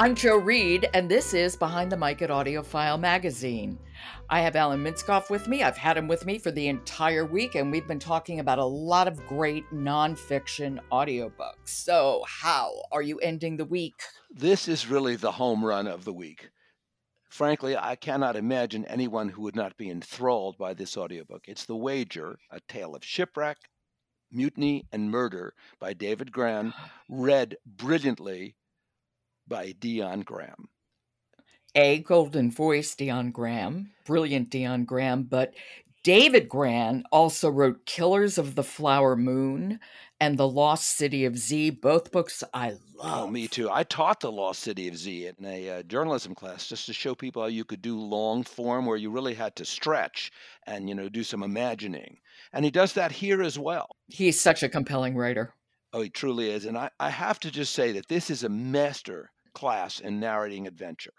I'm Jo Reed, and this is Behind the Mic at AudioFile Magazine. I have Alan Minskoff with me. I've had him with me for the entire week, and we've been talking about a lot of great nonfiction audiobooks. So, how are you ending the week? This is really the home run of the week. Frankly, I cannot imagine anyone who would not be enthralled by this audiobook. It's The Wager, a tale of shipwreck, mutiny, and murder by David Grann, read brilliantly by Dion Graham. A golden voice, Dion Graham, brilliant Dion Graham, but David Grann also wrote Killers of the Flower Moon and The Lost City of Z, both books I love. Oh, me too. I taught The Lost City of Z in a uh, journalism class just to show people how you could do long form where you really had to stretch and, you know, do some imagining. And he does that here as well. He's such a compelling writer. Oh, he truly is. And I, I have to just say that this is a master class in narrating adventure.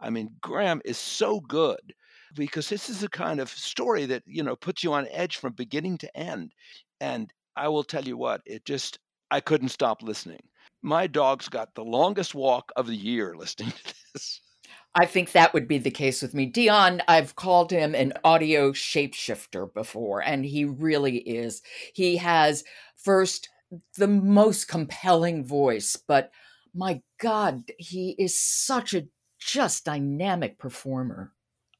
I mean, Graham is so good because this is a kind of story that, you know, puts you on edge from beginning to end. And I will tell you what, it just, I couldn't stop listening. My dog's got the longest walk of the year listening to this. I think that would be the case with me. Dion, I've called him an audio shapeshifter before, and he really is. He has first the most compelling voice, but my God, he is such a just dynamic performer.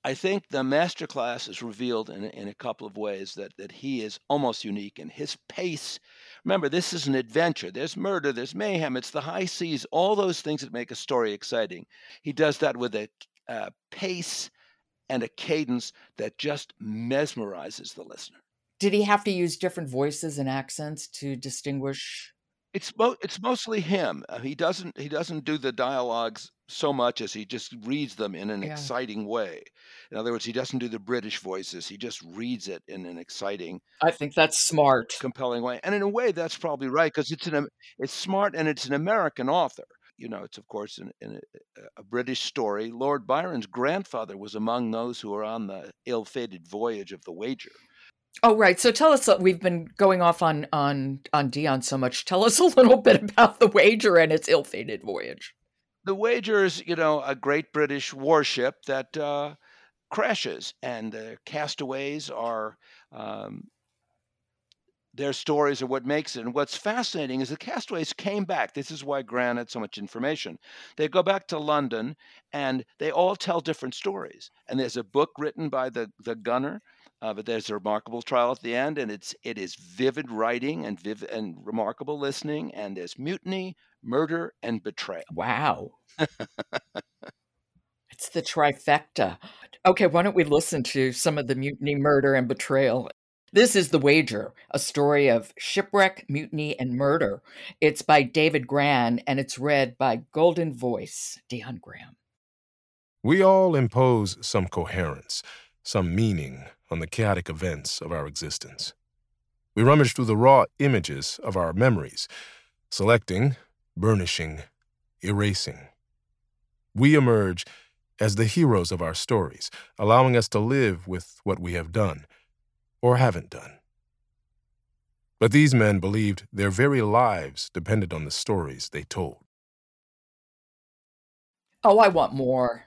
I think the masterclass is revealed in, in a couple of ways that, that he is almost unique in his pace. Remember, this is an adventure. There's murder, there's mayhem, it's the high seas, all those things that make a story exciting. He does that with a uh, pace and a cadence that just mesmerizes the listener. Did he have to use different voices and accents to distinguish? It's mo- it's mostly him. Uh, he doesn't he doesn't do the dialogues so much as he just reads them in an Yeah. exciting way. In other words, he doesn't do the British voices. He just reads it in an exciting, I think that's smart. compelling way. And in a way, that's probably right because it's an it's smart and it's an American author. You know, it's of course an, an, a British story. Lord Byron's grandfather was among those who were on the ill-fated voyage of the Wager. Oh, right. So tell us, uh, we've been going off on on on Dion so much. Tell us a little bit about the wager and its ill-fated voyage. The Wager is, you know, a great British warship that uh, crashes, and the castaways are. Um, their stories are what makes it. And what's fascinating is the castaways came back. This is why Grann had so much information. They go back to London and they all tell different stories. And there's a book written by the, the gunner, uh, but there's a remarkable trial at the end, and it's it is vivid writing and vivid and remarkable listening, and there's mutiny, murder, and betrayal. Wow. it's the trifecta. Okay, why don't we listen to some of the mutiny, murder, and betrayal? This is The Wager, a story of shipwreck, mutiny, and murder. It's by David Grann, and it's read by Golden Voice, Dion Graham. We all impose some coherence, some meaning on the chaotic events of our existence. We rummage through the raw images of our memories, selecting, burnishing, erasing. We emerge as the heroes of our stories, allowing us to live with what we have done or haven't done. But these men believed their very lives depended on the stories they told. Oh, I want more.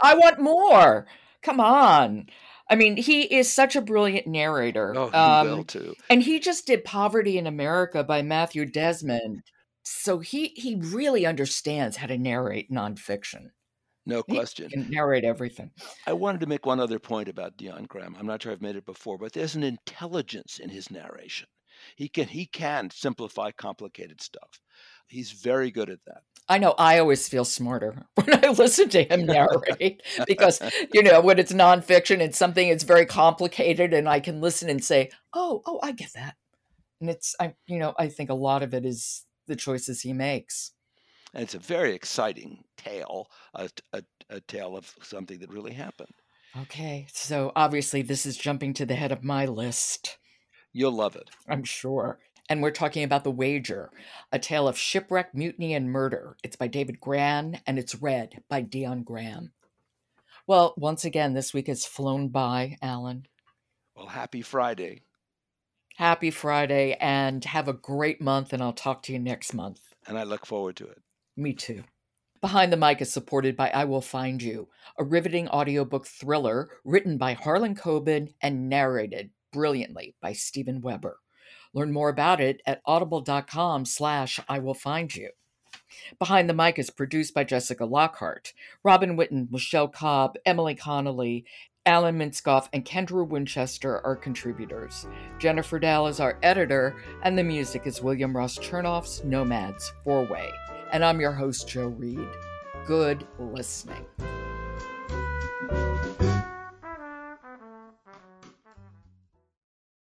I want more. Come on. I mean, he is such a brilliant narrator. Oh, he Um, will too. and he just did Poverty in America by Matthew Desmond. So he he really understands how to narrate nonfiction. No He question. can narrate everything. I wanted to make one other point about Dion Graham. I'm not sure I've made it before, but there's an intelligence in his narration. He can he can simplify complicated stuff. He's very good at that. I know I always feel smarter when I listen to him narrate because, you know, when it's nonfiction, it's something that's very complicated and I can listen and say, oh, oh, I get that. And it's, I, you know, I think a lot of it is the choices he makes. And it's a very exciting tale, a, a, a tale of something that really happened. Okay. So obviously, this is jumping to the head of my list. You'll love it. I'm sure. And we're talking about The Wager, a tale of shipwreck, mutiny, and murder. It's by David Grann and it's read by Dion Graham. Well, once again, this week has flown by, Alan. Well, happy Friday. Happy Friday and have a great month, and I'll talk to you next month. And I look forward to it. Me too. Behind the Mic is supported by I Will Find You, a riveting audiobook thriller written by Harlan Coben and narrated brilliantly by Steven Weber. Learn more about it at audible.com slash I Will Find You. Behind the Mic is produced by Jessica Lockhart, Robin Witten, Michelle Cobb, Emily Connolly, Alan Minskoff, and Kendra Winchester are contributors. Jennifer Dahl is our editor, and the music is William Ross Chernoff's Nomads Four Way. And I'm your host, Jo Reed. Good listening.